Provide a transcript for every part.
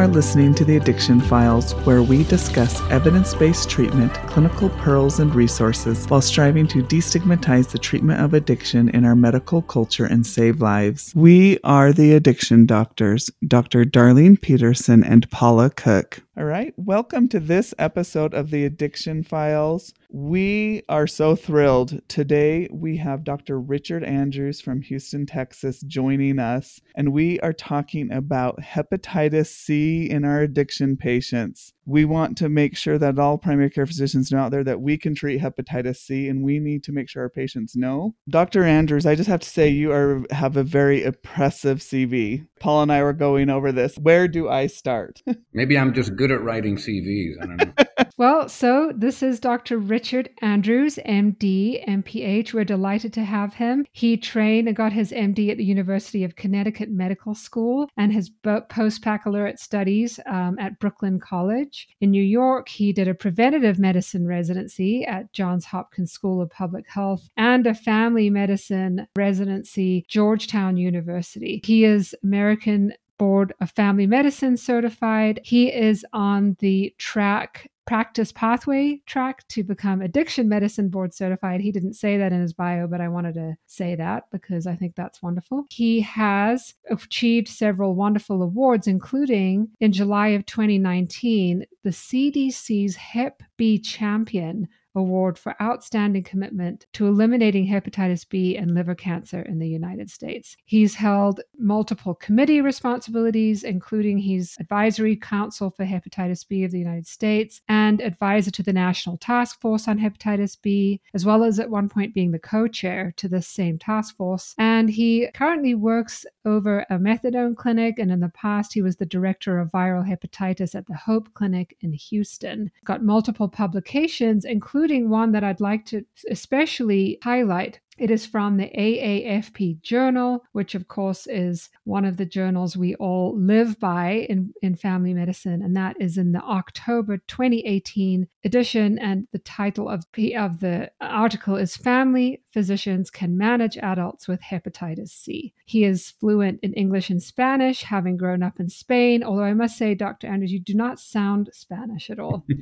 are listening to the Addiction Files, where we discuss evidence based treatment, clinical pearls, and resources while striving to destigmatize the treatment of addiction in our medical culture and save lives. We are the Addiction Doctors, Dr. Darlene Petersen and Paula Cook. All right, welcome to this episode of the Addiction Files. We are so thrilled. Today we have Dr. Richard Andrews from Houston, Texas joining us, and we are talking about hepatitis C in our addiction patients. We want to make sure that all primary care physicians know out there that we can treat hepatitis C and we need to make sure our patients know. Dr. Andrews, I just have to say you are have a very impressive CV. Paul and I were going over this. Where do I start? Maybe I'm just good at writing CVs. I don't know. well, so this is Dr. Richard Andrews, MD, MPH. We're delighted to have him. He trained and got his MD at the University of Connecticut Medical School and his post baccalaureate studies um, at Brooklyn College. In New York, he did a preventative medicine residency at Johns Hopkins School of Public Health and a family medicine residency, Georgetown University. He is American Board of Family Medicine certified. He is on the track practice pathway track to become addiction medicine board certified. He didn't say that in his bio, but I wanted to say that because I think that's wonderful. He has achieved several wonderful awards, including in July of 2019, the CDC's Hep B champion Award for outstanding commitment to eliminating hepatitis B and liver cancer in the United States. He's held multiple committee responsibilities, including he's advisory council for hepatitis B of the United States and advisor to the National Task Force on Hepatitis B, as well as at one point being the co chair to this same task force. And he currently works over a methadone clinic, and in the past, he was the director of viral hepatitis at the Hope Clinic in Houston. Got multiple publications, including one that I'd like to especially highlight it is from the AAFP Journal, which, of course, is one of the journals we all live by in, in family medicine. And that is in the October 2018 edition. And the title of, of the article is Family Physicians Can Manage Adults with Hepatitis C. He is fluent in English and Spanish, having grown up in Spain. Although I must say, Dr. Andrews, you do not sound Spanish at all.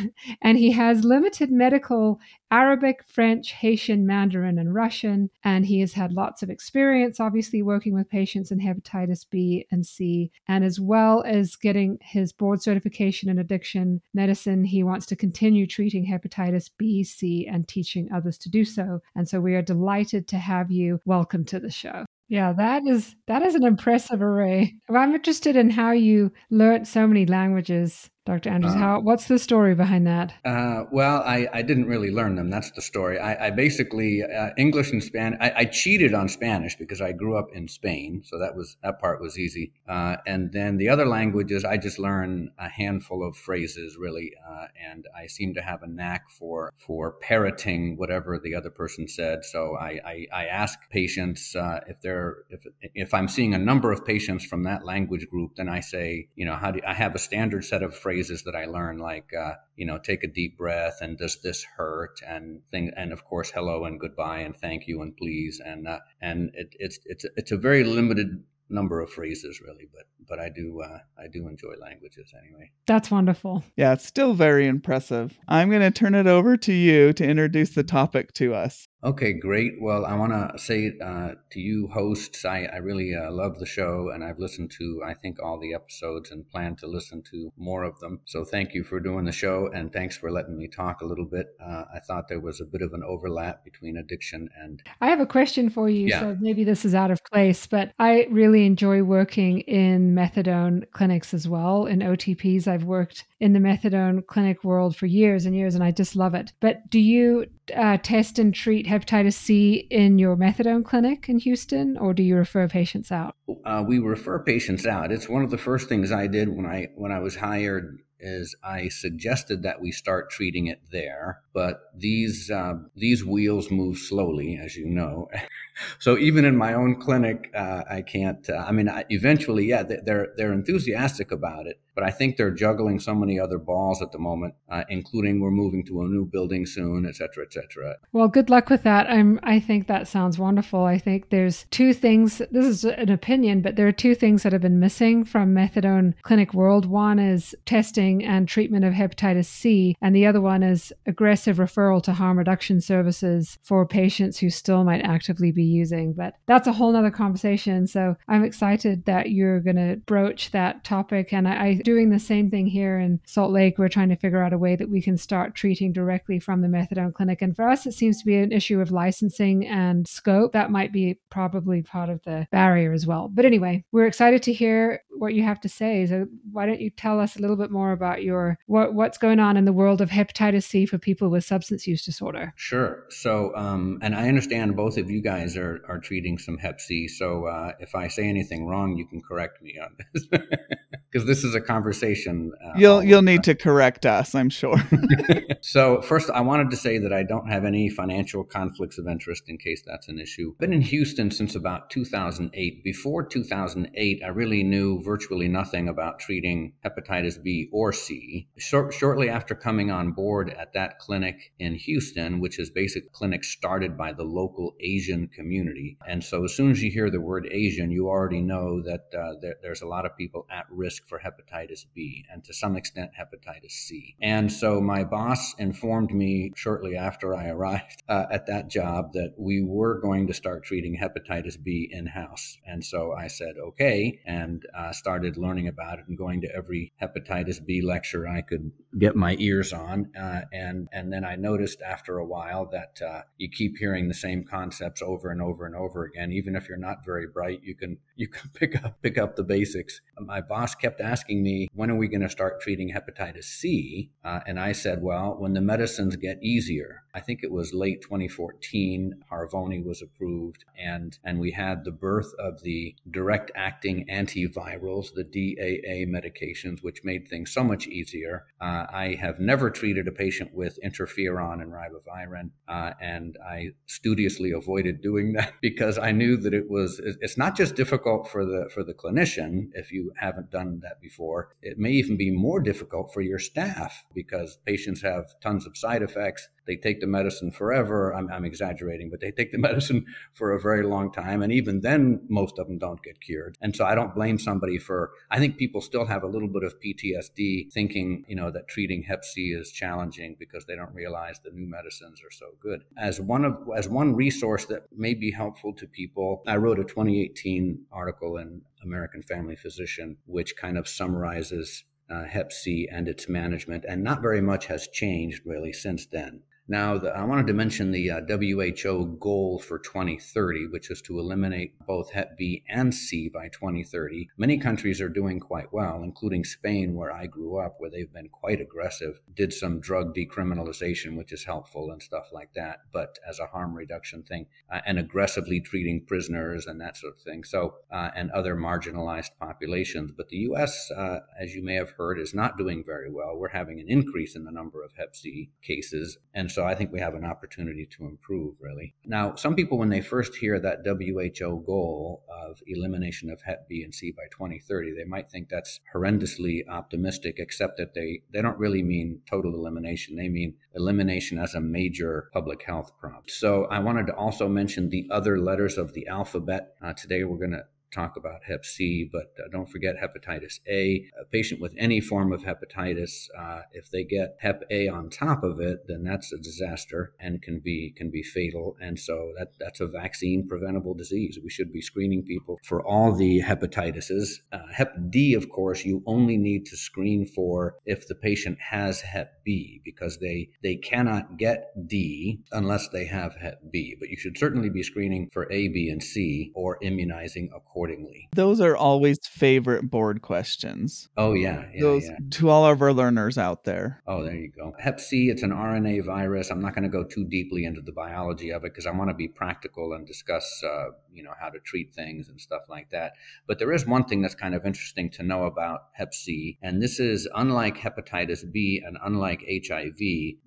and he has limited medical Arabic, French, Haitian, Mandarin, and Russian. And he has had lots of experience, obviously, working with patients in hepatitis B and C. And as well as getting his board certification in addiction medicine, he wants to continue treating hepatitis B, C, and teaching others to do so. And so we are delighted to have you. Welcome to the show. Yeah, that is that is an impressive array. I'm interested in how you learned so many languages Dr. Andrews, uh, how what's the story behind that? Uh, well, I, I didn't really learn them. That's the story. I, I basically uh, English and Spanish. I, I, cheated on Spanish because I grew up in Spain, so that was that part was easy. Uh, and then the other languages, I just learned a handful of phrases really, uh, and I seem to have a knack for for parroting whatever the other person said. So I I, I ask patients uh, if they're if if I'm seeing a number of patients from that language group, then I say, you know, how do I have a standard set of phrases phrases that I learned, like uh, you know, take a deep breath and does this hurt, and thing, and of course, hello and goodbye and thank you and please, and uh, and it, it's it's it's a very limited number of phrases really but but i do uh, i do enjoy languages anyway. That's wonderful. Yeah it's still very impressive. I'm going to turn it over to you to introduce the topic to us Okay, great. Well, I want to say uh, to you, hosts, I, I really uh, love the show and I've listened to, I think, all the episodes and plan to listen to more of them. So thank you for doing the show and thanks for letting me talk a little bit. Uh, I thought there was a bit of an overlap between addiction and. I have a question for you. Yeah. So maybe this is out of place, but I really enjoy working in methadone clinics as well. In OTPs, I've worked in the methadone clinic world for years and years and I just love it. But do you uh, test and treat hepatitis C in your methadone clinic in Houston, or do you refer patients out? Uh, we refer patients out. It's one of the first things I did when I when I was hired is I suggested that we start treating it there, but these uh, these wheels move slowly, as you know. so even in my own clinic, uh, I can't. Uh, I mean, I, eventually, yeah, they're they're enthusiastic about it, But I think they're juggling so many other balls at the moment, uh, including we're moving to a new building soon, et cetera, et cetera. Well, good luck with that. I'm, I think that sounds wonderful. I think there's two things, this is an opinion, but there are two things that have been missing from methadone clinic world. One is testing and treatment of hepatitis C, and the other one is aggressive referral to harm reduction services for patients who still might actively be using. But that's a whole nother conversation. So I'm excited that you're going to broach that topic. And I, I doing the same thing here in Salt Lake. We're trying to figure out a way that we can start treating directly from the methadone clinic. And for us, it seems to be an issue of licensing and scope. That might be probably part of the barrier as well. But anyway, we're excited to hear what you have to say. So why don't you tell us a little bit more about your what what's going on in the world of hepatitis C for people with substance use disorder? Sure. So, um, and I understand both of you guys are are treating some Hep C. So uh, if I say anything wrong, you can correct me on this. because this is a conversation. Uh, you'll you'll need to correct us, I'm sure. so first, I wanted to say that I don't have any financial conflicts of interest in case that's an issue. Been in Houston since about 2008. Before 2008, I really knew virtually nothing about treating hepatitis B or C. Short, shortly after coming on board at that clinic in Houston, which is basic clinic started by the local Asian community, and so as soon as you hear the word Asian, you already know that uh, there, there's a lot of people at risk risk for hepatitis B and to some extent hepatitis C. And so my boss informed me shortly after I arrived uh, at that job that we were going to start treating hepatitis B in house. And so I said, okay, and uh, started learning about it and going to every hepatitis B lecture I could get my ears on. Uh, and, and then I noticed after a while that uh, you keep hearing the same concepts over and over and over again. Even if you're not very bright, you can, you can pick up, pick up the basics. My boss kept asking me, when are we going to start treating hepatitis C? Uh, and I said, well, when the medicines get easier. I think it was late 2014, Harvoni was approved, and, and we had the birth of the direct acting antivirals, the DAA medications, which made things so much easier. Uh, I have never treated a patient with interferon and ribavirin, uh, and I studiously avoided doing that because I knew that it was, it's not just difficult for the, for the clinician if you haven't done that before. It may even be more difficult for your staff because patients have tons of side effects. They take the medicine forever. I'm, I'm, exaggerating, but they take the medicine for a very long time. And even then, most of them don't get cured. And so I don't blame somebody for, I think people still have a little bit of PTSD thinking, you know, that treating hep C is challenging because they don't realize the new medicines are so good. As one of, as one resource that may be helpful to people, I wrote a 2018 article in American Family Physician, which kind of summarizes uh, Hep C and its management, and not very much has changed really since then. Now, the, I wanted to mention the uh, WHO goal for 2030, which is to eliminate both Hep B and C by 2030. Many countries are doing quite well, including Spain, where I grew up, where they've been quite aggressive, did some drug decriminalization, which is helpful and stuff like that, but as a harm reduction thing, uh, and aggressively treating prisoners and that sort of thing. So, uh, and other marginalized populations. But the U.S., uh, as you may have heard, is not doing very well. We're having an increase in the number of Hep C cases. And so I think we have an opportunity to improve, really. Now, some people, when they first hear that WHO goal of elimination of Hep B and C by 2030, they might think that's horrendously optimistic, except that they, they don't really mean total elimination. They mean elimination as a major public health problem. So I wanted to also mention the other letters of the alphabet. Uh, today, we're going to talk about Hep C, but uh, don't forget hepatitis A. A patient with any form of hepatitis, uh, if they get Hep A on top of it, then that's a disaster and can be can be fatal. And so that that's a vaccine preventable disease. We should be screening people for all the hepatitises. Uh, Hep D, of course, you only need to screen for if the patient has Hep B because they they cannot get D unless they have Hep B. But you should certainly be screening for A, B, and C or immunizing accordingly accordingly. Those are always favorite board questions. Oh, yeah. yeah Those yeah. to all of our learners out there. Oh, there you go. Hep C, it's an RNA virus. I'm not going to go too deeply into the biology of it because I want to be practical and discuss, uh, you know, how to treat things and stuff like that. But there is one thing that's kind of interesting to know about Hep C, and this is unlike hepatitis B and unlike HIV,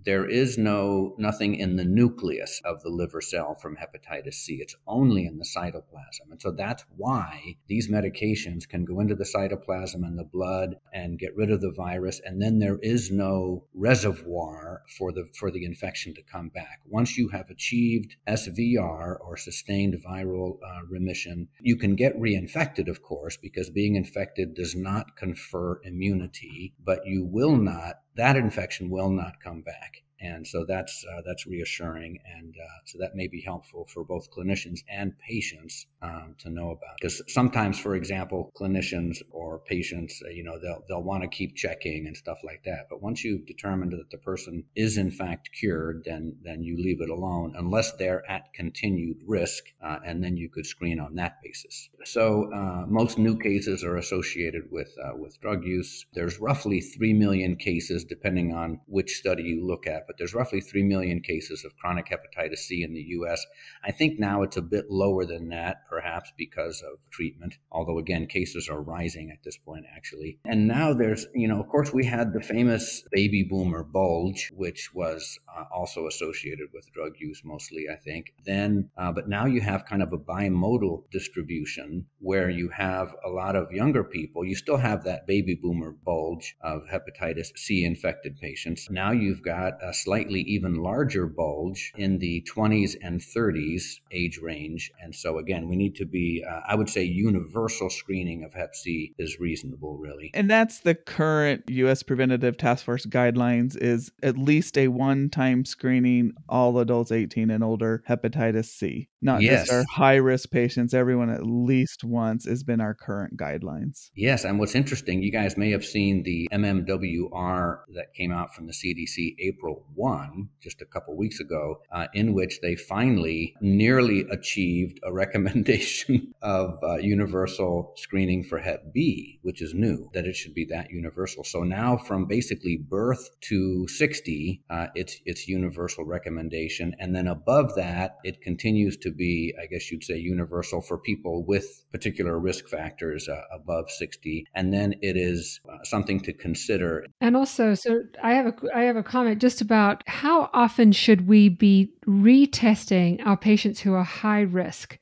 there is no nothing in the nucleus of the liver cell from hepatitis C. It's only in the cytoplasm. And so that's why high, these medications can go into the cytoplasm and the blood and get rid of the virus, and then there is no reservoir for the for the infection to come back. Once you have achieved SVR or sustained viral uh, remission, you can get reinfected, of course, because being infected does not confer immunity, but you will not that infection will not come back and so that's uh, that's reassuring, and uh, so that may be helpful for both clinicians and patients um, to know about. Because sometimes, for example, clinicians or patients, uh, you know, they'll they'll want to keep checking and stuff like that. But once you've determined that the person is in fact cured, then then you leave it alone unless they're at continued risk, uh, and then you could screen on that basis. So uh, most new cases are associated with uh, with drug use. There's roughly three million cases, depending on which study you look at but there's roughly 3 million cases of chronic hepatitis C in the US. I think now it's a bit lower than that, perhaps because of treatment, although again, cases are rising at this point, actually. And now there's, you know, of course, we had the famous baby boomer bulge, which was uh, also associated with drug use mostly, I think. Then, uh, but now you have kind of a bimodal distribution where you have a lot of younger people. You still have that baby boomer bulge of hepatitis C infected patients. Now you've got a slightly even larger bulge in the 20s and 30s age range. And so, again, we need to be, uh, I would say, universal screening of Hep C is reasonable, really. And that's the current U.S. Preventative Task Force guidelines is at least a one-time screening all adults 18 and older hepatitis C. Not yes. just our high-risk patients, everyone at least once has been our current guidelines. Yes, and what's interesting, you guys may have seen the MMWR that came out from the CDC April 1 just a couple weeks ago, uh, in which they finally nearly achieved a recommendation of uh, universal screening for Hep B, which is new, that it should be that universal. So now, from basically birth to 60, uh, it's it's universal recommendation, and then above that, it continues to be, I guess you'd say, universal for people with particular risk factors uh, above 60, and then it is uh, something to consider. And also, so I have a I have a comment just about about how often should we be retesting our patients who are high risk?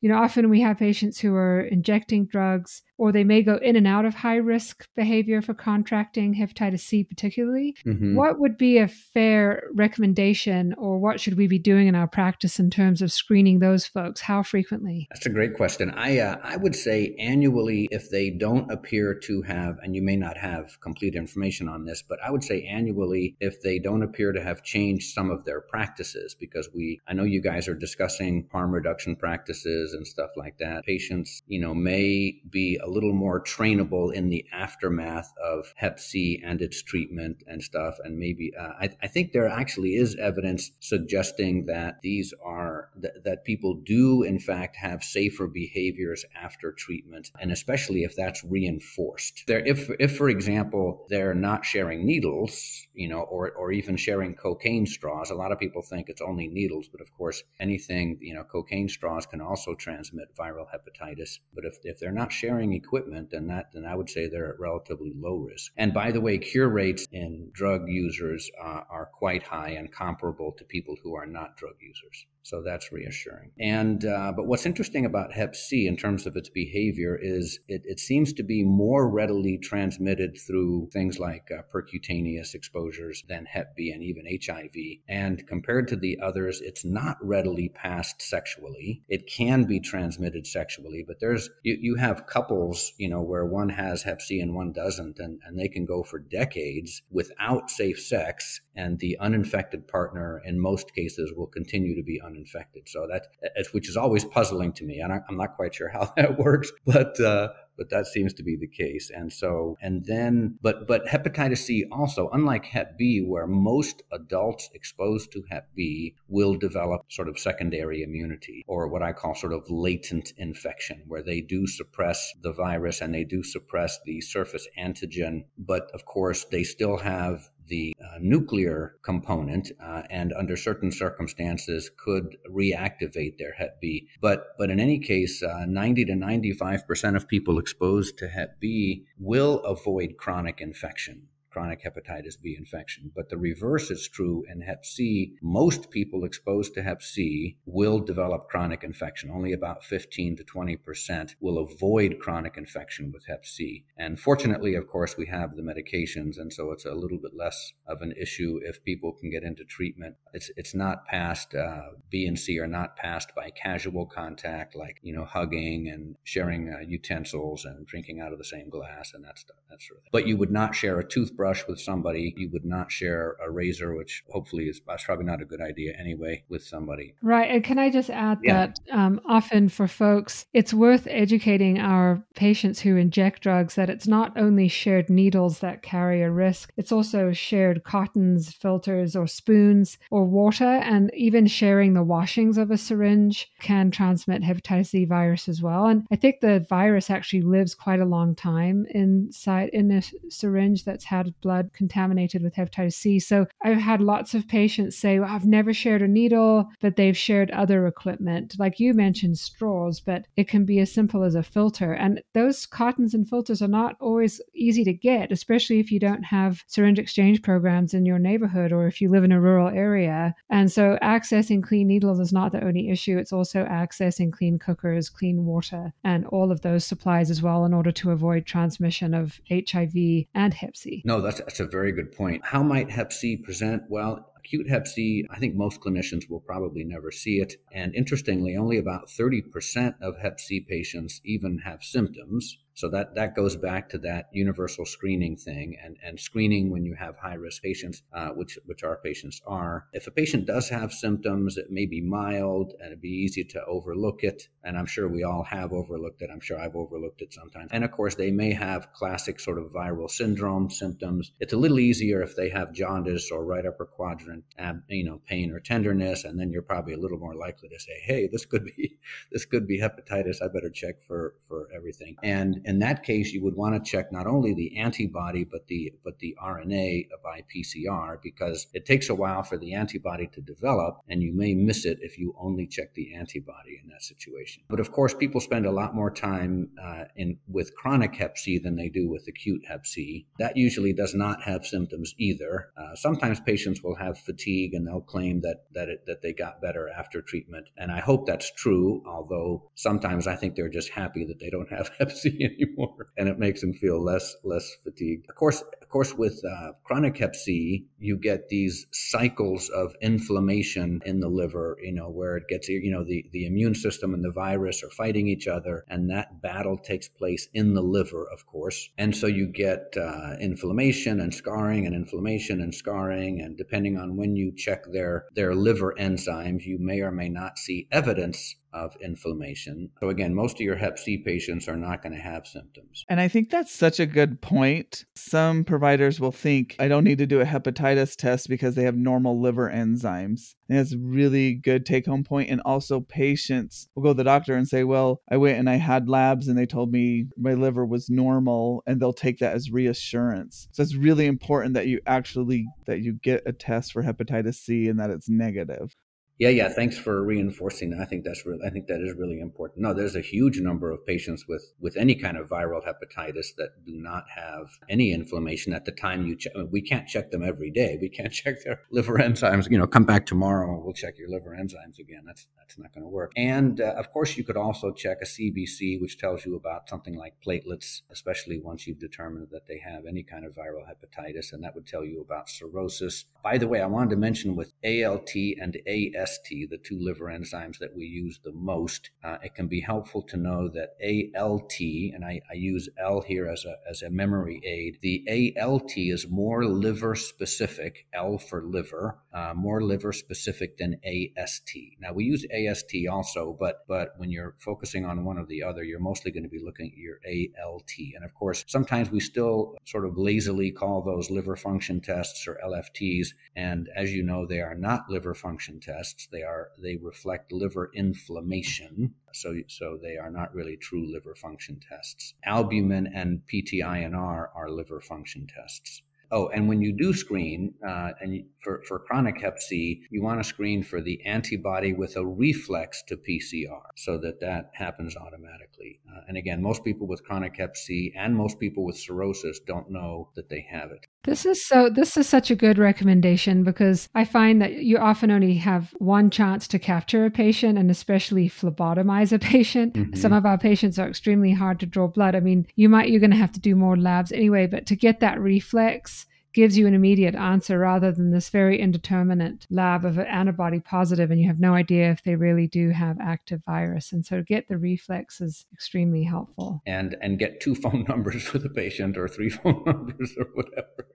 You know, often we have patients who are injecting drugs or they may go in and out of high risk behavior for contracting hepatitis C, particularly. Mm-hmm. What would be a fair recommendation, or what should we be doing in our practice in terms of screening those folks? How frequently? That's a great question. I uh, I would say annually if they don't appear to have, and you may not have complete information on this, but I would say annually if they don't appear to have changed some of their practices, because we I know you guys are discussing harm reduction practices and stuff like that. Patients, you know, may be a little more trainable in the aftermath of Hep C and its treatment and stuff. And maybe uh, I, I, think there actually is evidence suggesting that these are th- that people do in fact have safer behaviors after treatment, and especially if that's reinforced. There, if if for example they're not sharing needles, you know, or or even sharing cocaine straws. A lot of people think it's only needles, but of course anything, you know, cocaine straws can also transmit viral hepatitis. But if if they're not sharing equipment, then that then I would say they're at relatively low risk. And by the way, cure rates in drug users uh, are quite high and comparable to people who are not drug users. So that's reassuring. And uh, but what's interesting about Hep C in terms of its behavior is it, it seems to be more readily transmitted through things like uh, percutaneous exposures than Hep B and even HIV. And compared to the others, it's not readily passed sexually. It can be transmitted sexually, but there's you, you have couples, you know, where one has Hep C and one doesn't, and, and they can go for decades without safe sex, and the uninfected partner in most cases will continue to be uninfected uninfected. So that, which is always puzzling to me. And I, am not quite sure how that works, but uh, but that seems to be the case. And so, and then, but but hepatitis C also, unlike Hep B, where most adults exposed to Hep B will develop sort of secondary immunity, or what I call sort of latent infection, where they do suppress the virus and they do suppress the surface antigen, but of course they still have the uh, nuclear component uh, and under certain circumstances could reactivate their hep b. But but in any case uh, 90 to 95% of people exposed to hep b will avoid chronic infection chronic hepatitis B infection. But the reverse is true in hep C. Most people exposed to hep C will develop chronic infection. Only about 15 to 20% will avoid chronic infection with hep C. And fortunately, of course, we have the medications, and so it's a little bit less of an issue if people can get into treatment. It's, it's not passed, uh, B and C are not passed by casual contact, like, you know, hugging and sharing uh, utensils and drinking out of the same glass and that stuff, that sort of thing. But you would not share a toothbrush with somebody. You would not share a razor, which hopefully is probably not a good idea anyway, with somebody. Right. And can I just add yeah. that um, often for folks, it's worth educating our patients who inject drugs that it's not only shared needles that carry a risk, it's also shared cottons, filters, or spoons, or water, and even sharing the washings of a syringe can transmit hepatitis C virus as well. And I think the virus actually lives quite a long time inside in a syringe that's had blood contaminated with hepatitis C. So I've had lots of patients say, well, I've never shared a needle, but they've shared other equipment. Like you mentioned straws, but it can be as simple as a filter. And those cottons and filters are not always easy to get, especially if you don't have syringe exchange programs in your neighborhood or if you live in a rural area. And so accessing clean needles is not the only issue, it's also accessing clean cookers, clean water, and all of those supplies as well in order to avoid transmission of HIV and Hep C. No, that's, that's a very good point. How might Hep C present? Well, Acute hep C, I think most clinicians will probably never see it. And interestingly, only about 30% of hep C patients even have symptoms. So that, that goes back to that universal screening thing and, and screening when you have high risk patients, uh, which, which our patients are. If a patient does have symptoms, it may be mild and it'd be easy to overlook it. And I'm sure we all have overlooked it. I'm sure I've overlooked it sometimes. And of course, they may have classic sort of viral syndrome symptoms. It's a little easier if they have jaundice or right upper quadrant, ab, you know, pain or tenderness. And then you're probably a little more likely to say, hey, this could be, this could be hepatitis. I better check for, for everything. And in that case, you would want to check not only the antibody but the but the RNA by PCR because it takes a while for the antibody to develop, and you may miss it if you only check the antibody in that situation. But of course, people spend a lot more time uh, in with chronic Hep C than they do with acute Hep C. That usually does not have symptoms either. Uh, sometimes patients will have fatigue and they'll claim that that it, that they got better after treatment, and I hope that's true. Although sometimes I think they're just happy that they don't have Hep C anymore, and it makes them feel less less fatigued. Of course, of course, with uh, chronic Hep C, you get these cycles of inflammation in the liver. You know where it gets you know the the immune system and the virus are fighting each other, and that battle takes place in the liver, of course. And so you get uh, inflammation and scarring, and inflammation and scarring, and depending on when you check their their liver enzymes, you may or may not see evidence of inflammation. So, again, most of your hep C patients are not going to have symptoms. And I think that's such a good point. Some providers will think, I don't need to do a hepatitis test because they have normal liver enzymes. And that's a really good take home point. And also, patients will go to the doctor and say, Well, I went and I had labs and they told me my liver was normal, and they'll take that as reassurance. So, it's really important that you actually that you get a test for hepatitis C and that it's negative. Yeah, yeah. Thanks for reinforcing that. I think that's really, I think that is really important. No, there's a huge number of patients with with any kind of viral hepatitis that do not have any inflammation at the time you check. We can't check them every day. We can't check their liver enzymes. You know, come back tomorrow. And we'll check your liver enzymes again. That's that's not going to work. And uh, of course, you could also check a CBC, which tells you about something like platelets, especially once you've determined that they have any kind of viral hepatitis, and that would tell you about cirrhosis. By the way, I wanted to mention with ALT and AS AST, the two liver enzymes that we use the most, uh, it can be helpful to know that ALT, and I, I, use L here as a, as a memory aid, the ALT is more liver specific, L for liver, uh, more liver specific than AST. Now we use AST also, but but when you're focusing on one or the other, you're mostly going to be looking at your ALT. And of course, sometimes we still sort of lazily call those liver function tests or LFTs, and as you know, they are not liver function tests tests. They are they reflect liver inflammation, so so they are not really true liver function tests. Albumin and PTINR are liver function tests. Oh, and when you do screen, uh, and for, for chronic hep C, you want to screen for the antibody with a reflex to PCR so that that happens automatically. Uh, and again, most people with chronic hep C and most people with cirrhosis don't know that they have it. This is so this is such a good recommendation because I find that you often only have one chance to capture a patient and especially phlebotomize a patient. Mm-hmm. Some of our patients are extremely hard to draw blood. I mean, you might you're going to have to do more labs anyway, but to get that reflex gives you an immediate answer rather than this very indeterminate lab of an antibody positive and you have no idea if they really do have active virus. And so to get the reflex is extremely helpful. And and get two phone numbers for the patient or three phone numbers or whatever.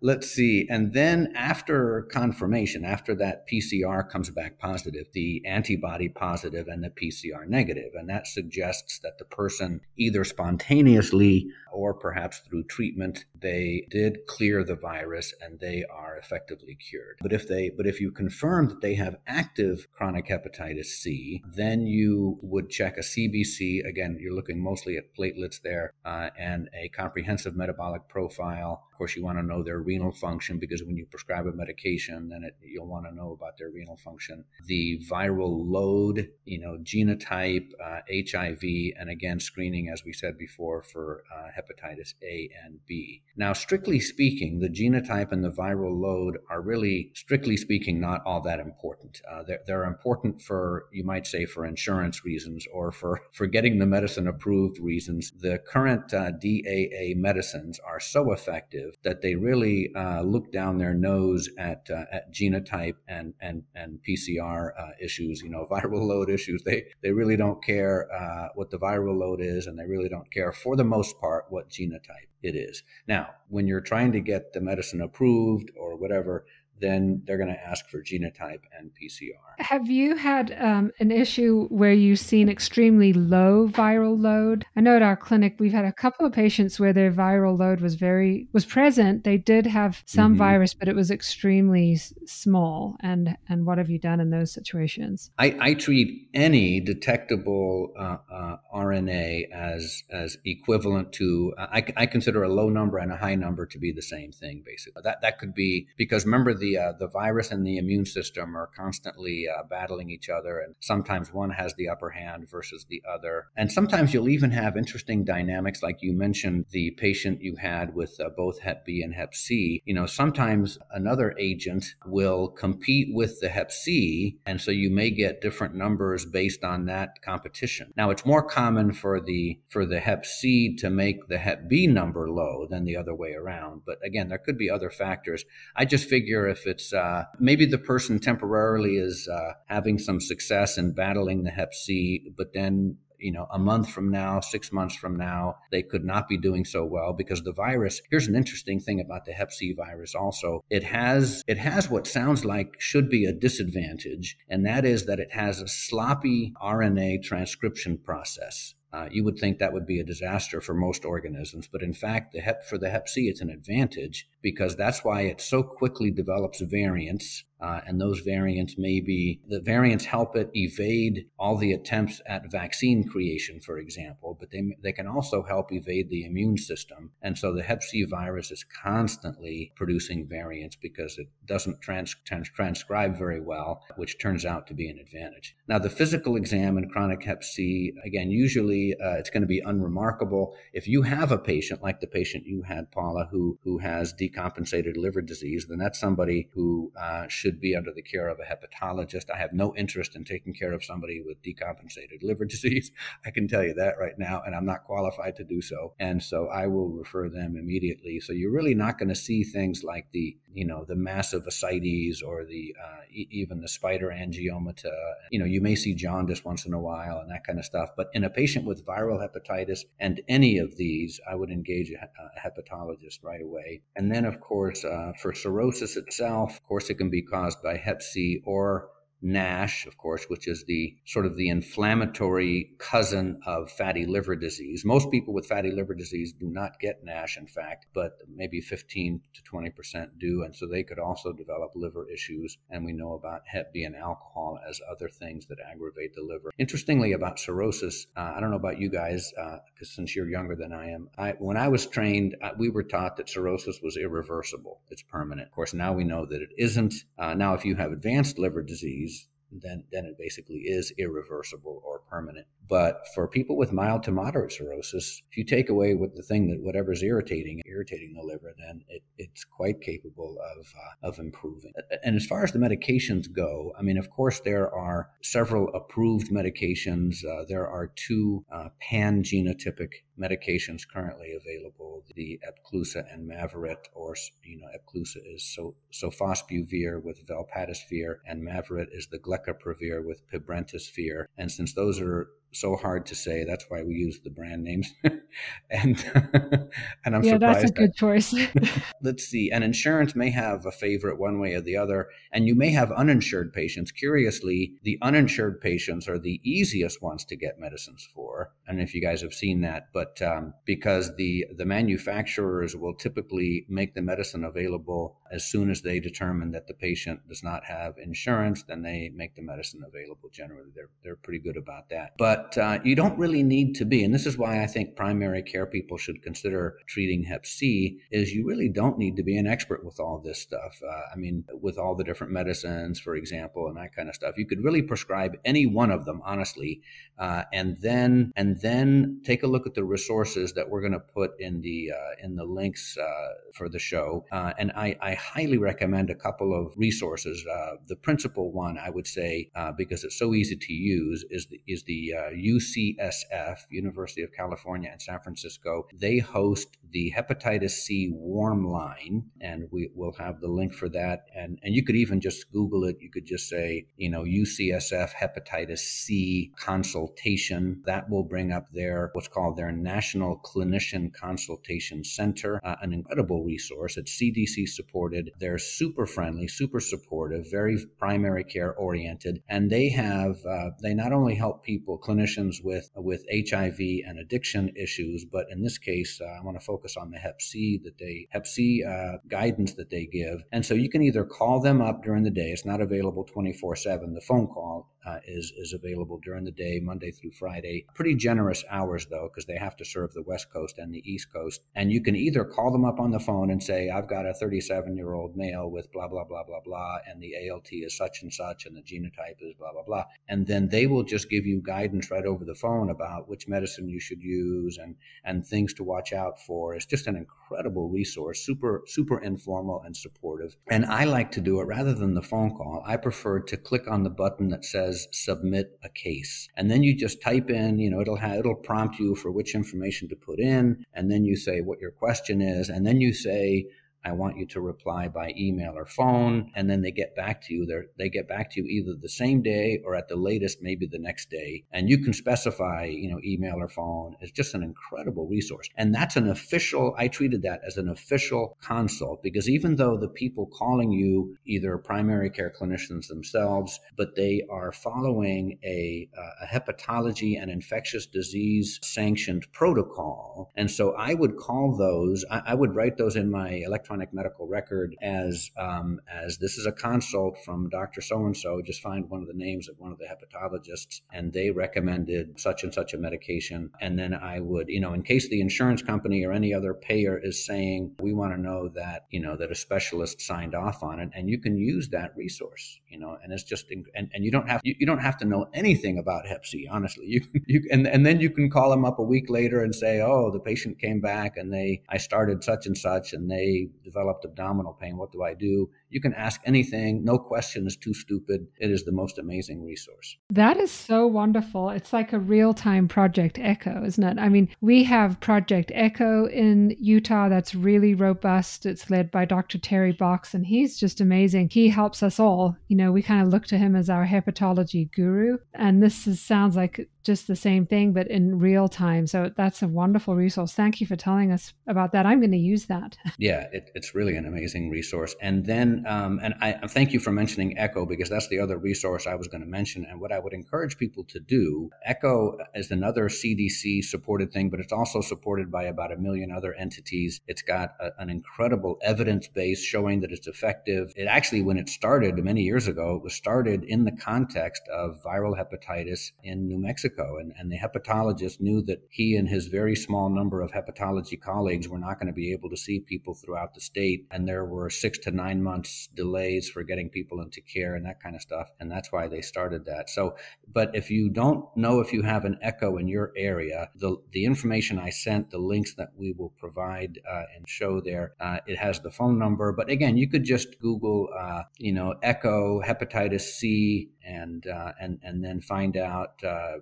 Let's see. And then after confirmation, after that PCR comes back positive, the antibody positive and the PCR negative, and that suggests that the person either spontaneously or perhaps through treatment they did clear the virus and they are effectively cured. But if they but if you confirm that they have active chronic hepatitis C, then you would check a CBC. Again, you're looking mostly at platelets there uh, and a comprehensive metabolic profile course, you want to know their renal function because when you prescribe a medication, then it, you'll want to know about their renal function. The viral load, you know, genotype, uh, HIV, and again, screening, as we said before, for uh, hepatitis A and B. Now, strictly speaking, the genotype and the viral load are really, strictly speaking, not all that important. Uh, they're, they're important for, you might say, for insurance reasons or for, for getting the medicine approved reasons. The current uh, DAA medicines are so effective that they really uh, look down their nose at uh, at genotype and and and PCR uh, issues. You know, viral load issues. They they really don't care uh, what the viral load is, and they really don't care for the most part what genotype it is. Now, when you're trying to get the medicine approved or whatever, then they're going to ask for genotype and PCR. Have you had um, an issue where you've seen extremely low viral load? I know at our clinic we've had a couple of patients where their viral load was very was present. They did have some mm-hmm. virus, but it was extremely small. And and what have you done in those situations? I, I treat any detectable uh, uh, RNA as as equivalent to I, I consider a low number and a high number to be the same thing. Basically, that that could be because remember the uh, the virus and the immune system are constantly uh, battling each other, and sometimes one has the upper hand versus the other. And sometimes you'll even have interesting dynamics, like you mentioned the patient you had with uh, both Hep B and Hep C. You know, sometimes another agent will compete with the Hep C, and so you may get different numbers based on that competition. Now, it's more common for the for the Hep C to make the Hep B number low than the other way around. But again, there could be other factors. I just figure if if it's uh, maybe the person temporarily is uh, having some success in battling the Hep C, but then you know, a month from now, six months from now, they could not be doing so well because the virus. Here's an interesting thing about the Hep C virus. Also, it has it has what sounds like should be a disadvantage, and that is that it has a sloppy RNA transcription process. Uh, you would think that would be a disaster for most organisms, but in fact, the hep, for the Hep C, it's an advantage because that's why it so quickly develops variants uh, and those variants may be the variants help it evade all the attempts at vaccine creation, for example, but they, they can also help evade the immune system. And so the Hep C virus is constantly producing variants because it doesn't trans, trans, transcribe very well, which turns out to be an advantage. Now, the physical exam in chronic Hep C, again, usually uh, it's going to be unremarkable. If you have a patient like the patient you had, Paula, who, who has decompensated liver disease, then that's somebody who uh, should be under the care of a hepatologist. I have no interest in taking care of somebody with decompensated liver disease. I can tell you that right now, and I'm not qualified to do so. And so I will refer them immediately. So you're really not going to see things like the, you know, the massive ascites or the uh, e- even the spider angiomata. You know, you may see jaundice once in a while and that kind of stuff. But in a patient with viral hepatitis and any of these, I would engage a, a hepatologist right away. And then, of course, uh, for cirrhosis itself, of course, it can be caused by Hep C or NASH, of course, which is the sort of the inflammatory cousin of fatty liver disease. Most people with fatty liver disease do not get NASH, in fact, but maybe 15 to 20% do. And so they could also develop liver issues. And we know about Hep B and alcohol as other things that aggravate the liver. Interestingly, about cirrhosis, uh, I don't know about you guys, because uh, since you're younger than I am, I, when I was trained, uh, we were taught that cirrhosis was irreversible, it's permanent. Of course, now we know that it isn't. Uh, now, if you have advanced liver disease, then then it basically is irreversible or permanent. But for people with mild to moderate cirrhosis, if you take away what the thing that whatever's irritating irritating the liver, then it, it's quite capable of uh, of improving. And as far as the medications go, I mean, of course, there are several approved medications. Uh, there are two uh, pan genotypic medications currently available: the Epclusa and Mavyret, or you know, Epclusa is so sofosbuvir with velpatasvir, and Mavyret is the glecaprevir with pibrentasvir. And since those are so hard to say. That's why we use the brand names. and and I'm yeah, surprised. that's a good choice. let's see. And insurance may have a favorite one way or the other, and you may have uninsured patients. Curiously, the uninsured patients are the easiest ones to get medicines for. I don't know if you guys have seen that, but um, because the the manufacturers will typically make the medicine available as soon as they determine that the patient does not have insurance, then they make the medicine available. Generally, they're they're pretty good about that. But uh, you don't really need to be and this is why i think primary care people should consider treating hep c is you really don't need to be an expert with all this stuff uh, i mean with all the different medicines for example and that kind of stuff you could really prescribe any one of them honestly uh, and then and then take a look at the resources that we're going to put in the uh, in the links uh, for the show uh, and I, I, highly recommend a couple of resources uh, the principal one i would say uh, because it's so easy to use is the is the uh, UCSF, University of California in San Francisco. They host the hepatitis C warm line, and we will have the link for that. And, and you could even just Google it. You could just say, you know, UCSF hepatitis C consultation. That will bring up their what's called their National Clinician Consultation Center, uh, an incredible resource. It's CDC supported. They're super friendly, super supportive, very primary care oriented, and they have uh, they not only help people clinicians with with HIV and addiction issues, but in this case, uh, I want to focus on the Hep C that they Hep C uh, guidance that they give. And so you can either call them up during the day. It's not available 24 seven. The phone call uh, is is available during the day, Monday through Friday. Pretty generous hours though, because they have to serve the West Coast and the East Coast. And you can either call them up on the phone and say, "I've got a 37 year old male with blah blah blah blah blah, and the ALT is such and such, and the genotype is blah blah blah," and then they will just give you guidance right over the phone about which medicine you should use and and things to watch out for. It's just an incredible resource, super super informal and supportive. And I like to do it rather than the phone call. I prefer to click on the button that says says submit a case. And then you just type in, you know, it'll have, it'll prompt you for which information to put in. And then you say what your question is. And then you say, I want you to reply by email or phone, and then they get back to you. They're, they get back to you either the same day or at the latest, maybe the next day. And you can specify, you know, email or phone. It's just an incredible resource. And that's an official, I treated that as an official consult because even though the people calling you either primary care clinicians themselves, but they are following a, a hepatology and infectious disease sanctioned protocol. And so I would call those, I, I would write those in my electronic electronic medical record as um, as this is a consult from Dr. So and so. Just find one of the names of one of the hepatologists, and they recommended such and such a medication. And then I would, you know, in case the insurance company or any other payer is saying we want to know that you know that a specialist signed off on it, and you can use that resource, you know, and it's just and, and you don't have you, you don't have to know anything about Hep C. Honestly, you you and and then you can call them up a week later and say, oh, the patient came back and they I started such and such and they developed abdominal pain. What do I do? You can ask anything. No question is too stupid. It is the most amazing resource. That is so wonderful. It's like a real time Project Echo, isn't it? I mean, we have Project Echo in Utah that's really robust. It's led by Dr. Terry Box, and he's just amazing. He helps us all. You know, we kind of look to him as our hepatology guru. And this is, sounds like just the same thing, but in real time. So that's a wonderful resource. Thank you for telling us about that. I'm going to use that. Yeah, it, it's really an amazing resource. And then um, and I thank you for mentioning Echo because that's the other resource I was going to mention. And what I would encourage people to do, Echo is another CDC supported thing, but it's also supported by about a million other entities. It's got a, an incredible evidence base showing that it's effective. It actually, when it started many years ago, it was started in the context of viral hepatitis in New Mexico. And, and the hepatologist knew that he and his very small number of hepatology colleagues were not going to be able to see people throughout the state. And there were six to nine months delays for getting people into care and that kind of stuff. And that's why they started that. So, but if you don't know if you have an echo in your area, the, the information I sent, the links that we will provide uh, and show there, uh, it has the phone number. But again, you could just Google, uh, you know, echo hepatitis C and uh, and and then find out uh,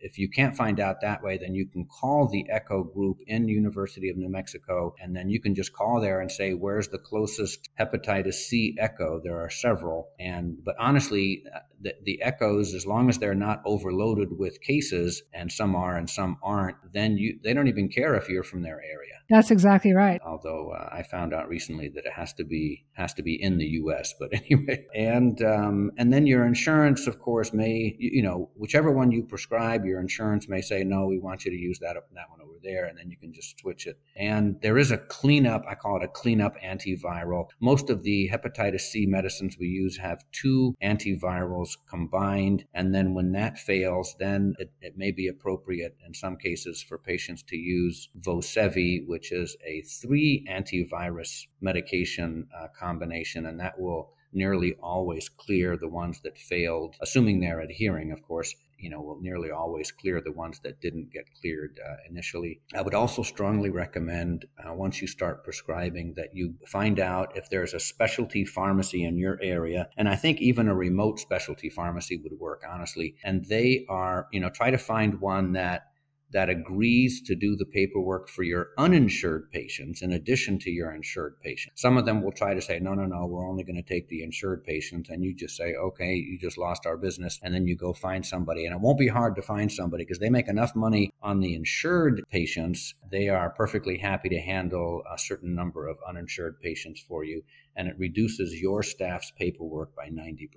if you can't find out that way then you can call the echo group in university of new mexico and then you can just call there and say where's the closest hepatitis c echo? There are several and but honestly the, the echoes as long as they're not overloaded with cases and some are and some aren't then you they don't even care if you're from their area that's exactly right. Although uh, I found out recently that it has to be has to be in the U.S. But anyway, and um, and then your insurance, of course, may you know whichever one you prescribe, your insurance may say no, we want you to use that that one over there, and then you can just switch it. And there is a cleanup. I call it a cleanup antiviral. Most of the hepatitis C medicines we use have two antivirals combined, and then when that fails, then it, it may be appropriate in some cases for patients to use Vosevi, which is a three antivirus medication uh, combination, and that will nearly always clear the ones that failed, assuming they're adhering, of course. You know, will nearly always clear the ones that didn't get cleared uh, initially. I would also strongly recommend uh, once you start prescribing that you find out if there's a specialty pharmacy in your area. And I think even a remote specialty pharmacy would work, honestly. And they are, you know, try to find one that that agrees to do the paperwork for your uninsured patients in addition to your insured patients. Some of them will try to say, no, no, no, we're only going to take the insured patients. And you just say, okay, you just lost our business. And then you go find somebody. And it won't be hard to find somebody because they make enough money on the insured patients. They are perfectly happy to handle a certain number of uninsured patients for you and it reduces your staff's paperwork by 90%.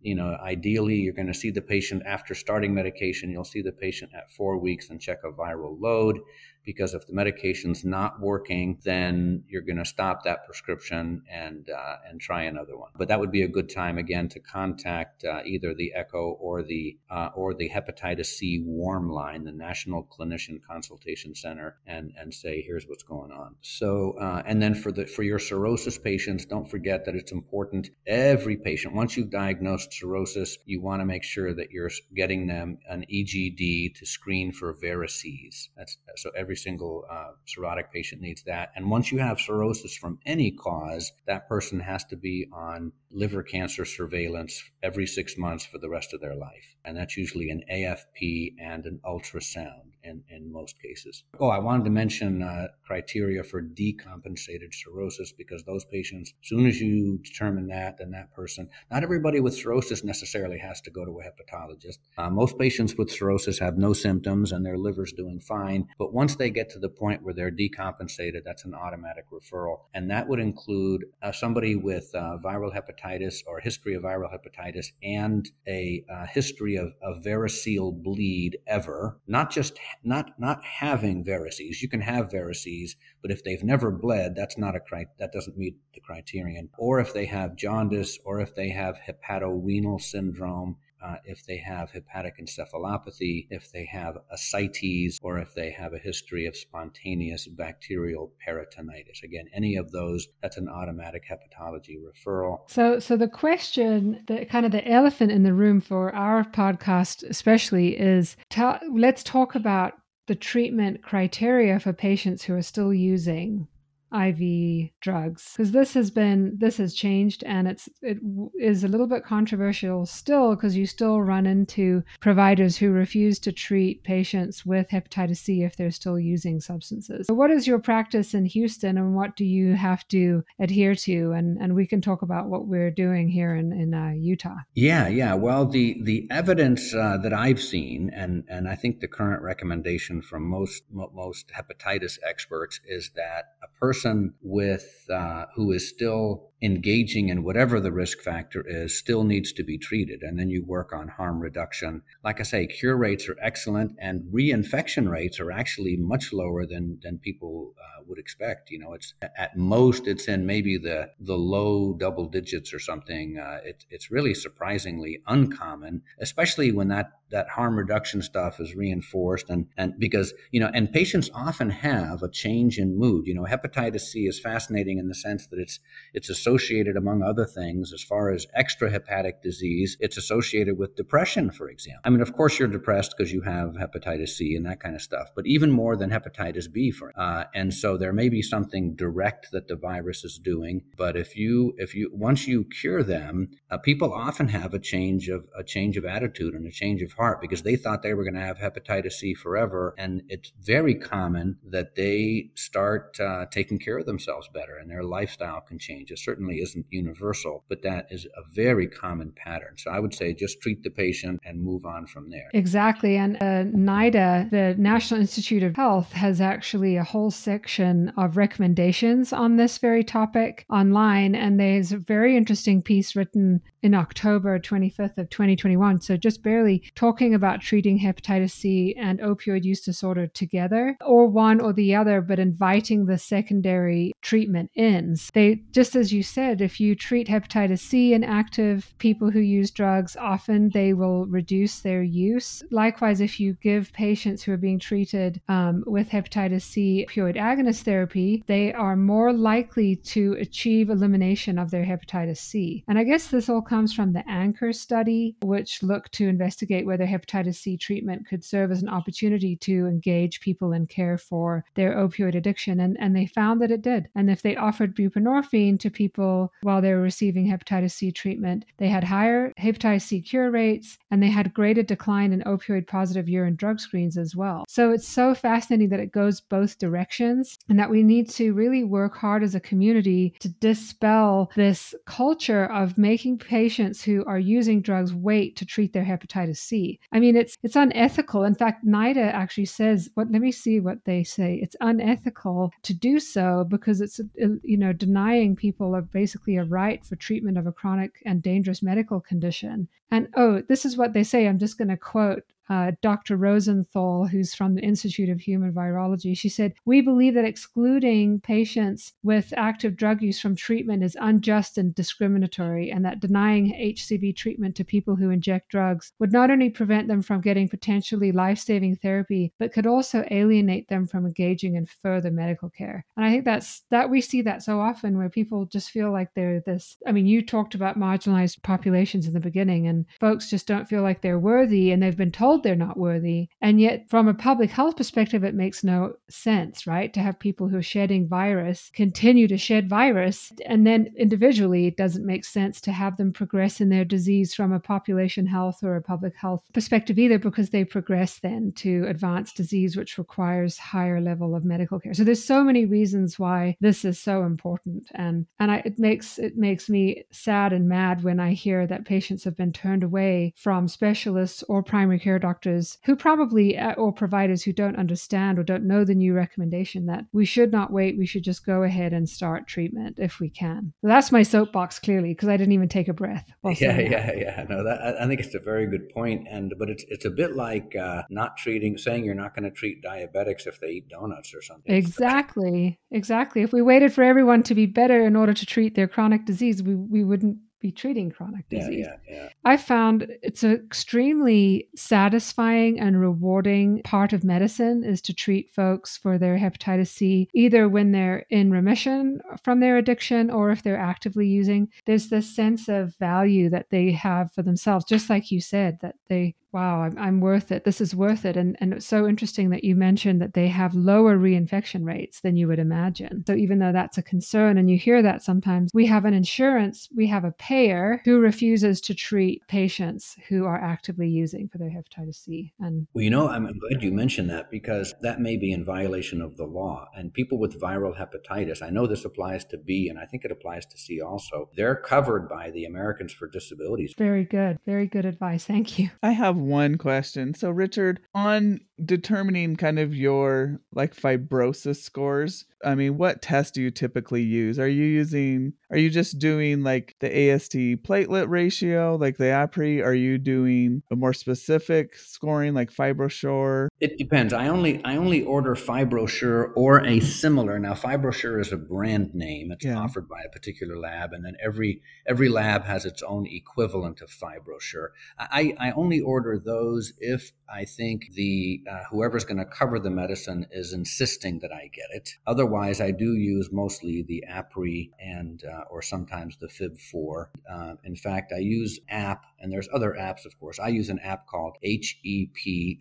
You know, ideally, you're going to see the patient after starting medication. You'll see the patient at four weeks and check a viral load because if the medication's not working, then you're going to stop that prescription and uh, and try another one. But that would be a good time again to contact uh, either the ECHO or the uh, or the Hepatitis C Warm Line, the National Clinician Consultation Center, and and say here's what's going on. So uh, and then for the for your cirrhosis patients, don't forget that it's important. Every patient, once you've diagnosed cirrhosis, you want to make sure that you're getting them an EGD to screen for varices. That's so every single uh, cirrhotic patient needs that. And once you have cirrhosis from any cause, that person has to be on liver cancer surveillance every six months for the rest of their life. And that's usually an AFP and an ultrasound in, in most cases. Oh, I wanted to mention uh, criteria for decompensated cirrhosis because those patients, as soon as you determine that, then that person, not everybody with cirrhosis necessarily has to go to a hepatologist. Uh, most patients with cirrhosis have no symptoms and their liver's doing fine. But once they get to the point where they're decompensated, that's an automatic referral. And that would include uh, somebody with uh, viral hepatitis or history of viral hepatitis and a uh, history of, of variceal bleed ever, not just not not having varices. You can have varices, but if they've never bled, that's not a cri- that doesn't meet the criterion. Or if they have jaundice, or if they have hepatorenal syndrome, uh, if they have hepatic encephalopathy, if they have ascites, or if they have a history of spontaneous bacterial peritonitis. Again, any of those, that's an automatic hepatology referral. So, so the question, the kind of the elephant in the room for our podcast, especially, is ta- let's talk about the treatment criteria for patients who are still using IV drugs because this has been this has changed and it's it is a little bit controversial still because you still run into providers who refuse to treat patients with hepatitis C if they're still using substances. So what is your practice in Houston and what do you have to adhere to and and we can talk about what we're doing here in in uh, Utah. Yeah, yeah. Well, the the evidence uh, that I've seen and and I think the current recommendation from most most hepatitis experts is that a person person with uh, who is still engaging in whatever the risk factor is still needs to be treated. And then you work on harm reduction. Like I say, cure rates are excellent and reinfection rates are actually much lower than, than people uh, would expect. You know, it's at most it's in maybe the, the low double digits or something. Uh, it, it's really surprisingly uncommon, especially when that that harm reduction stuff is reinforced and and because you know and patients often have a change in mood you know hepatitis c is fascinating in the sense that it's it's associated among other things as far as extrahepatic disease it's associated with depression for example i mean of course you're depressed because you have hepatitis c and that kind of stuff but even more than hepatitis b for uh, and so there may be something direct that the virus is doing but if you if you once you cure them uh, people often have a change of a change of attitude and a change of heart because they thought they were going to have hepatitis C forever. And it's very common that they start uh, taking care of themselves better and their lifestyle can change. Isn't universal, but that is a very common pattern. So I would say just treat the patient and move on from there. Exactly. And uh, NIDA, the National Institute of Health, has actually a whole section of recommendations on this very topic online. And there's a very interesting piece written in October 25th of 2021. So just barely talking about treating hepatitis C and opioid use disorder together, or one or the other, but inviting the secondary treatment ins. They just as you said, if you treat hepatitis C in active people who use drugs, often they will reduce their use. Likewise, if you give patients who are being treated um, with hepatitis C opioid agonist therapy, they are more likely to achieve elimination of their hepatitis C. And I guess this all comes from the Anchor study, which looked to investigate whether hepatitis C treatment could serve as an opportunity to engage people in care for their opioid addiction. And, and they found that it did. And if they offered buprenorphine to people while they were receiving hepatitis C treatment, they had higher hepatitis C cure rates and they had greater decline in opioid positive urine drug screens as well. So it's so fascinating that it goes both directions and that we need to really work hard as a community to dispel this culture of making patients who are using drugs wait to treat their hepatitis C. I mean, it's it's unethical. In fact, NIDA actually says, "What? Let me see what they say. It's unethical to do so because it's uh, you know denying people of basically a right for treatment of a chronic and dangerous medical condition." And oh, this is what they say. I'm just going to quote uh, Dr. Rosenthal, who's from the Institute of Human Virology, she said, We believe that excluding patients with active drug use from treatment is unjust and discriminatory, and that denying HCV treatment to people who inject drugs would not only prevent them from getting potentially life saving therapy, but could also alienate them from engaging in further medical care. And I think that's that we see that so often where people just feel like they're this. I mean, you talked about marginalized populations in the beginning, and folks just don't feel like they're worthy, and they've been told told they're not worthy. And yet, from a public health perspective, it makes no sense, right? To have people who are shedding virus continue to shed virus. And then individually, it doesn't make sense to have them progress in their disease from a population health or a public health perspective either, because they progress then to advanced disease, which requires higher level of medical care. So there's so many reasons why this is so important. And and I, it makes it makes me sad and mad when I hear that patients have been turned away from specialists or primary care doctors who probably, uh, or providers who don't understand or don't know the new recommendation that we should not wait. We should just go ahead and start treatment if we can. So that's my soapbox clearly because I didn't even take a breath. Yeah, yeah, yeah. No, that, I think it's a very good point, and but it's it's a bit like uh, not treating, saying you're not going to treat diabetics if they eat donuts or something. Exactly, exactly. If we waited for everyone to be better in order to treat their chronic disease, we we wouldn't be treating chronic disease. Yeah, yeah, yeah. I found it's an extremely satisfying and rewarding part of medicine is to treat folks for their hepatitis C, either when they're in remission from their addiction or if they're actively using. There's this sense of value that they have for themselves, just like you said, that they wow, I'm, I'm worth it. This is worth it. And, and it's so interesting that you mentioned that they have lower reinfection rates than you would imagine. So even though that's a concern, and you hear that sometimes, we have an insurance, we have a payer who refuses to treat patients who are actively using for their hepatitis C. And well, you know, I'm, I'm glad you mentioned that because that may be in violation of the law. And people with viral hepatitis, I know this applies to B, and I think it applies to C also. They're covered by the Americans for Disabilities. Very good. Very good advice. Thank you. I have one question. So, Richard, on determining kind of your like fibrosis scores, I mean, what test do you typically use? Are you using, are you just doing like the AST platelet ratio, like the APRI? Are you doing a more specific scoring like FibroSure? It depends. I only I only order FibroSure or a similar. Now, FibroSure is a brand name. It's yeah. offered by a particular lab, and then every every lab has its own equivalent of FibroSure. I, I only order those if I think the uh, whoever's going to cover the medicine is insisting that I get it. Otherwise, I do use mostly the APRI and uh, or sometimes the FIB4. Uh, in fact, I use app, and there's other apps, of course. I use an app called HEPCALC,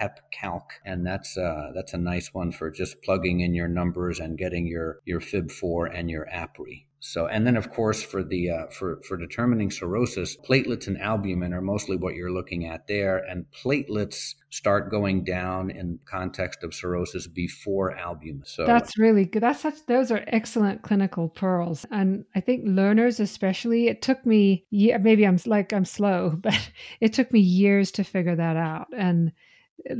HepCalc, and that's uh, that's a nice one for just plugging in your numbers and getting your your FIB4 and your APRI. So, and then of course for the uh, for for determining cirrhosis, platelets and albumin are mostly what you're looking at there, and platelets start going down in context of cirrhosis before albumin. So that's really good. That's such those are excellent clinical pearls, and I think learners especially. It took me maybe I'm like I'm slow, but it took me years to figure that out, and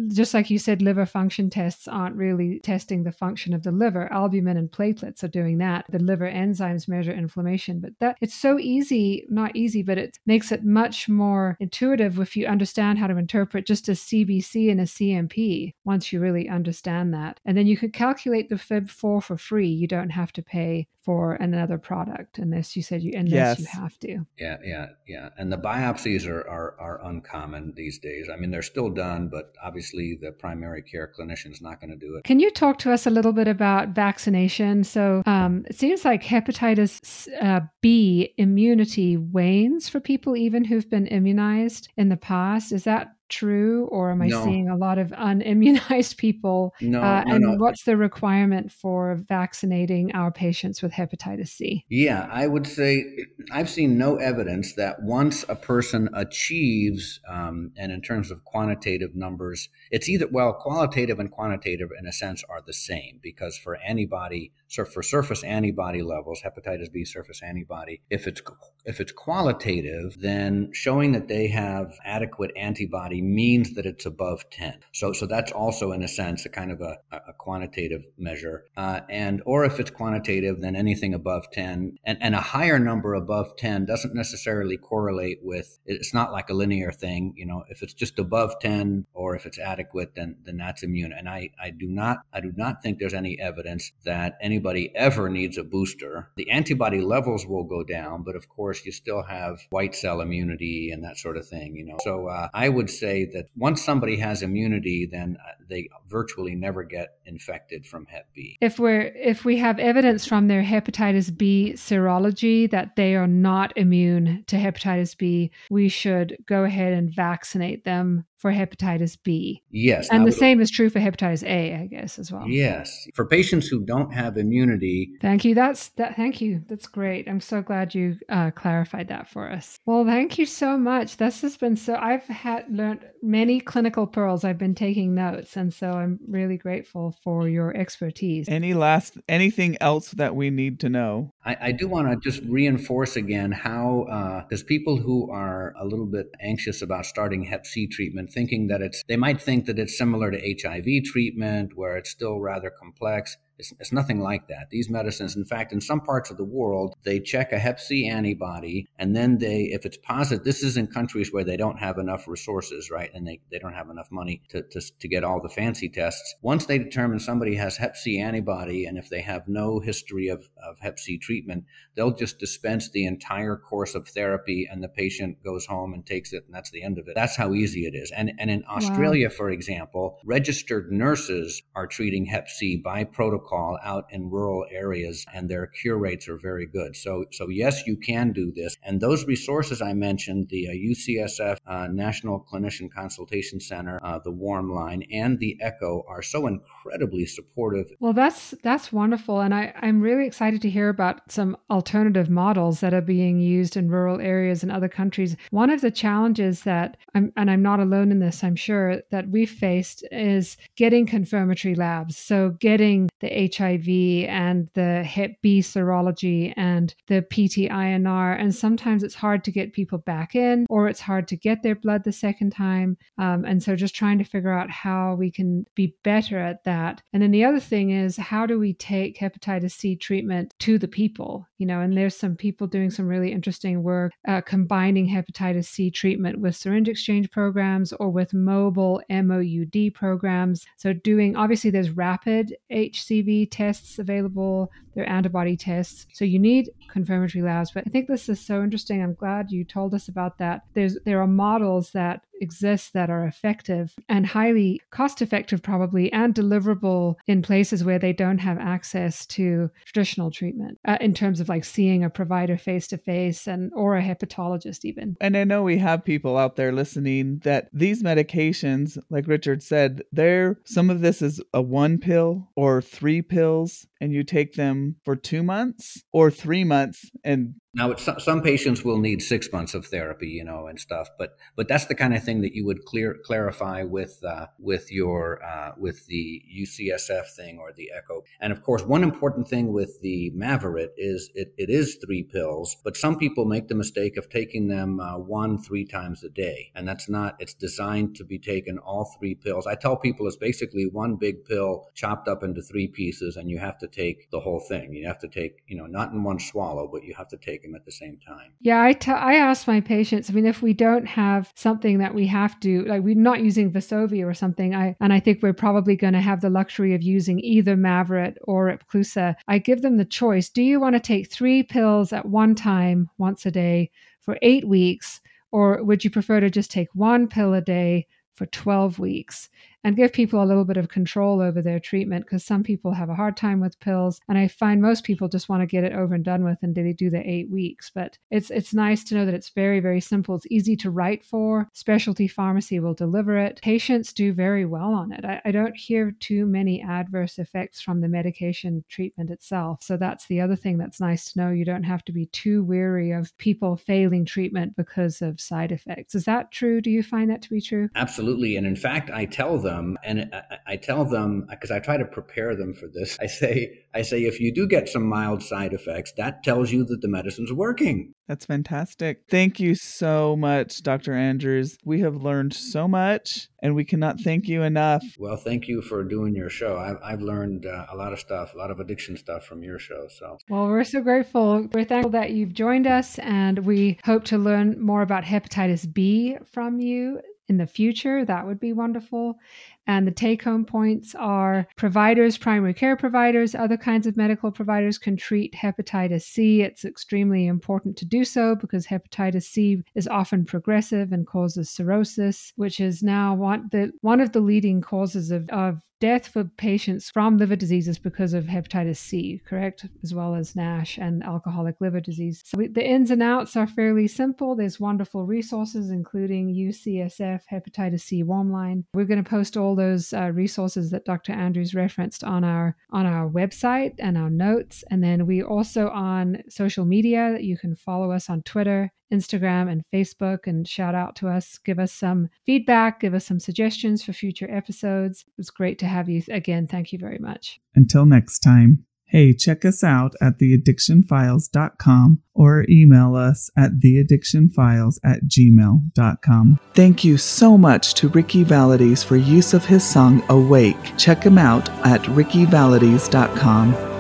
just like you said, liver function tests aren't really testing the function of the liver. Albumin and platelets are doing that. The liver enzymes measure inflammation, but that it's so easy, not easy, but it makes it much more intuitive if you understand how to interpret just a CBC and a CMP once you really understand that. And then you could calculate the FIB4 for free. You don't have to pay for another product unless you said you unless yes. you have to. Yeah, yeah, yeah. And the biopsies are, are are uncommon these days. I mean, they're still done, but obviously the primary care clinician is not going to do it. Can you talk to us a little bit about vaccination? So um, it seems like hepatitis uh, B immunity wanes for people even who've been immunized in the past. Is that true or am i no. seeing a lot of unimmunized people no, uh, no, and no. what's the requirement for vaccinating our patients with hepatitis c yeah i would say i've seen no evidence that once a person achieves um, and in terms of quantitative numbers it's either well qualitative and quantitative in a sense are the same because for antibody so for surface antibody levels hepatitis b surface antibody if it's if it's qualitative then showing that they have adequate antibody means that it's above 10. So, so that's also, in a sense, a kind of a, a quantitative measure. Uh, and or if it's quantitative, then anything above 10 and, and a higher number above 10 doesn't necessarily correlate with. It's not like a linear thing. You know, if it's just above 10 or if it's adequate, then then that's immune. And I I do not I do not think there's any evidence that anybody ever needs a booster. The antibody levels will go down, but of course you still have white cell immunity and that sort of thing. You know, so uh, I would say that once somebody has immunity, then uh, they virtually never get infected from Hep B. If we're if we have evidence from their hepatitis B serology that they are not immune to hepatitis B, we should go ahead and vaccinate them for hepatitis B. Yes. And the same is true for hepatitis A, I guess, as well. Yes. For patients who don't have immunity. Thank you. That's that. Thank you. That's great. I'm so glad you uh, clarified that for us. Well, thank you so much. This has been so, I've had learned many clinical pearls. I've been taking notes. And so I'm really grateful for your expertise. Any last, anything else that we need to know? I, I do want to just reinforce again how, because uh, people who are a little bit anxious about starting Hep C treatment, and thinking that it's, they might think that it's similar to HIV treatment, where it's still rather complex. It's, it's, nothing like that. These medicines, in fact, in some parts of the world, they check a Hep C antibody, and then they, if it's positive, this is in countries where they don't have enough resources, right? And they, they don't have enough money to, to, to get all the fancy tests. Once they determine somebody has Hep C antibody, and if they have no history of, of Hep C treatment, they'll just dispense the entire course of therapy, and the patient goes home and takes it, and that's the end of it. That's how easy it is. And, and in Australia, wow. for example, registered nurses are treating Hep C by protocol protocol out in rural areas, and their cure rates are very good. So, so yes, you can do this. And those resources I mentioned, the uh, UCSF uh, National Clinician Consultation Center, uh, the Warm Line, and the Echo are so incredibly supportive. Well, that's that's wonderful, and I, I'm really excited to hear about some alternative models that are being used in rural areas in other countries. One of the challenges that I'm, and I'm not alone in this, I'm sure that we've faced is getting confirmatory labs. So getting the HIV and the Hep B serology and the PT-INR. And sometimes it's hard to get people back in, or it's hard to get their blood the second time. Um, and so just trying to figure out how we can be better at that. And then the other thing is, how do we take hepatitis C treatment to the people? You know, and there's some people doing some really interesting work uh, combining hepatitis C treatment with syringe exchange programs or with mobile MOUD programs. So, doing obviously, there's rapid HCV tests available, there are antibody tests. So, you need confirmatory labs. But I think this is so interesting. I'm glad you told us about that. There's there are models that exist that are effective and highly cost effective probably and deliverable in places where they don't have access to traditional treatment uh, in terms of like seeing a provider face to face and or a hepatologist even. And i know we have people out there listening that these medications like richard said they're some of this is a one pill or three pills and you take them for two months or three months and now, some patients will need six months of therapy, you know, and stuff. But but that's the kind of thing that you would clear clarify with uh, with your uh, with the UCSF thing or the echo. And of course, one important thing with the Mavyret is it, it is three pills, but some people make the mistake of taking them uh, one three times a day, and that's not. It's designed to be taken all three pills. I tell people it's basically one big pill chopped up into three pieces, and you have to take the whole thing. You have to take, you know, not in one swallow, but you have to take at the same time. Yeah, I, t- I ask my patients. I mean, if we don't have something that we have to, like we're not using Vosevi or something, I and I think we're probably going to have the luxury of using either Mavyret or Epclusa. I give them the choice. Do you want to take three pills at one time, once a day, for eight weeks, or would you prefer to just take one pill a day for 12 weeks? And give people a little bit of control over their treatment because some people have a hard time with pills and i find most people just want to get it over and done with and they do the eight weeks but it's it's nice to know that it's very very simple. It's easy to write for. Specialty pharmacy will deliver it. Patients do very well on it. I, I don't hear too many adverse effects from the medication treatment itself so that's the other thing that's nice to know. You don't have to be too weary of people failing treatment because of side effects. Is that true? Do you find that to be true? Absolutely and in fact i tell them them and I, tell them because I try to prepare them for this. I say, I say, if you do get some mild side effects, that tells you that the medicine's working. That's fantastic. Thank you so much, Dr. Andrews. We have learned so much and we cannot thank you enough. Well, thank you for doing your show. I've, I've learned uh, a lot of stuff, a lot of addiction stuff from your show. So, well, we're so grateful. We're thankful that you've joined us and we hope to learn more about hepatitis B from you in the future. That would be wonderful. And the take home points are providers, primary care providers, other kinds of medical providers can treat hepatitis C. It's extremely important to do so because hepatitis C is often progressive and causes cirrhosis, which is now one, the, one of the leading causes of, of death for patients from liver diseases because of hepatitis C, correct? As well as NASH and alcoholic liver disease. So the ins and outs are fairly simple. There's wonderful resources, including UCSF Hepatitis C Warm Line. We're going to post all those uh, resources that Dr. Andrews referenced on our on our website and our notes. And then we also on social media. You can follow us on Twitter Instagram and Facebook and shout out to us. Give us some feedback, give us some suggestions for future episodes. It was great to have you again. Thank you very much. Until next time. Hey, check us out at theaddictionfiles.com or email us at theaddictionfiles at gmail.com. Thank you so much to Ricky Valades for use of his song Awake. Check him out at rickyvalades.com.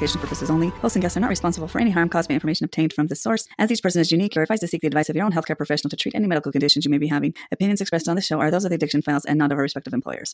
educational purposes only. Hosts and guests are not responsible for any harm caused by information obtained from this source. As each person is unique, you're advised to seek the advice of your own healthcare professional to treat any medical conditions you may be having. Opinions expressed on this show are those of the Addiction Files and not of our respective employers.